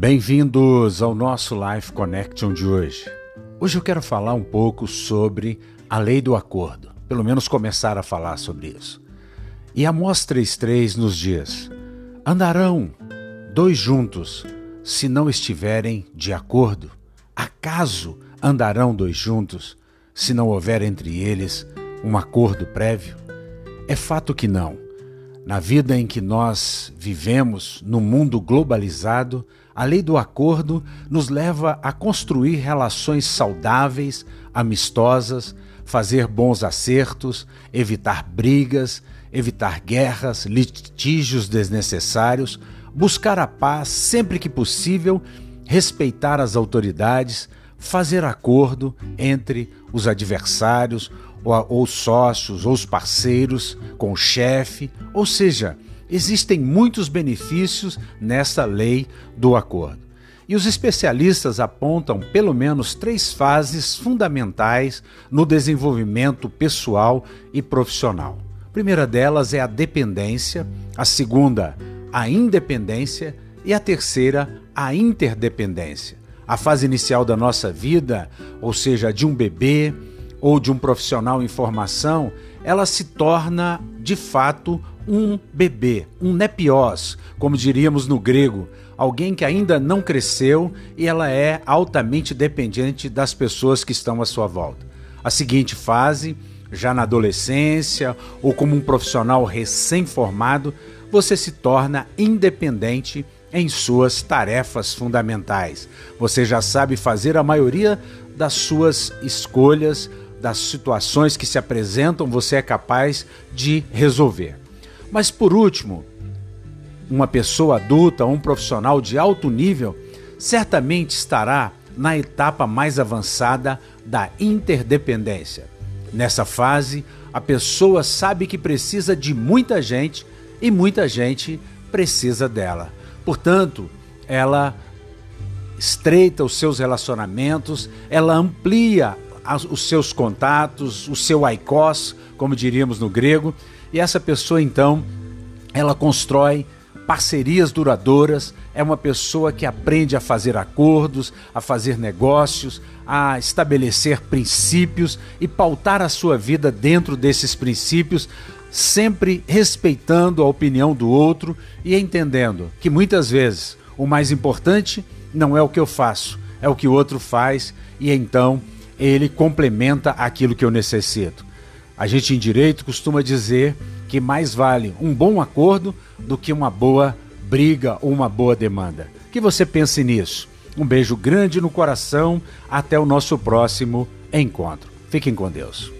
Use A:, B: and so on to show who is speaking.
A: Bem-vindos ao nosso Life Connection de hoje. Hoje eu quero falar um pouco sobre a lei do acordo, pelo menos começar a falar sobre isso. E Amós 3,3 nos diz: Andarão dois juntos se não estiverem de acordo? Acaso andarão dois juntos se não houver entre eles um acordo prévio? É fato que não. Na vida em que nós vivemos, no mundo globalizado, a lei do acordo nos leva a construir relações saudáveis, amistosas, fazer bons acertos, evitar brigas, evitar guerras, litígios desnecessários, buscar a paz sempre que possível, respeitar as autoridades, fazer acordo entre os adversários, ou, ou sócios, ou os parceiros, com o chefe, ou seja, existem muitos benefícios nessa lei do acordo. E os especialistas apontam pelo menos três fases fundamentais no desenvolvimento pessoal e profissional. A primeira delas é a dependência, a segunda, a independência e a terceira, a interdependência. A fase inicial da nossa vida, ou seja, de um bebê, ou de um profissional em formação, ela se torna de fato um bebê, um nepios, como diríamos no grego, alguém que ainda não cresceu e ela é altamente dependente das pessoas que estão à sua volta. A seguinte fase, já na adolescência ou como um profissional recém-formado, você se torna independente em suas tarefas fundamentais. Você já sabe fazer a maioria das suas escolhas, das situações que se apresentam, você é capaz de resolver. Mas por último, uma pessoa adulta, um profissional de alto nível, certamente estará na etapa mais avançada da interdependência. Nessa fase, a pessoa sabe que precisa de muita gente e muita gente precisa dela. Portanto, ela estreita os seus relacionamentos, ela amplia os seus contatos, o seu aikos, como diríamos no grego, e essa pessoa então, ela constrói parcerias duradouras, é uma pessoa que aprende a fazer acordos, a fazer negócios, a estabelecer princípios e pautar a sua vida dentro desses princípios, sempre respeitando a opinião do outro e entendendo que muitas vezes o mais importante não é o que eu faço, é o que o outro faz e então ele complementa aquilo que eu necessito. A gente em direito costuma dizer que mais vale um bom acordo do que uma boa briga ou uma boa demanda. Que você pense nisso. Um beijo grande no coração. Até o nosso próximo encontro. Fiquem com Deus.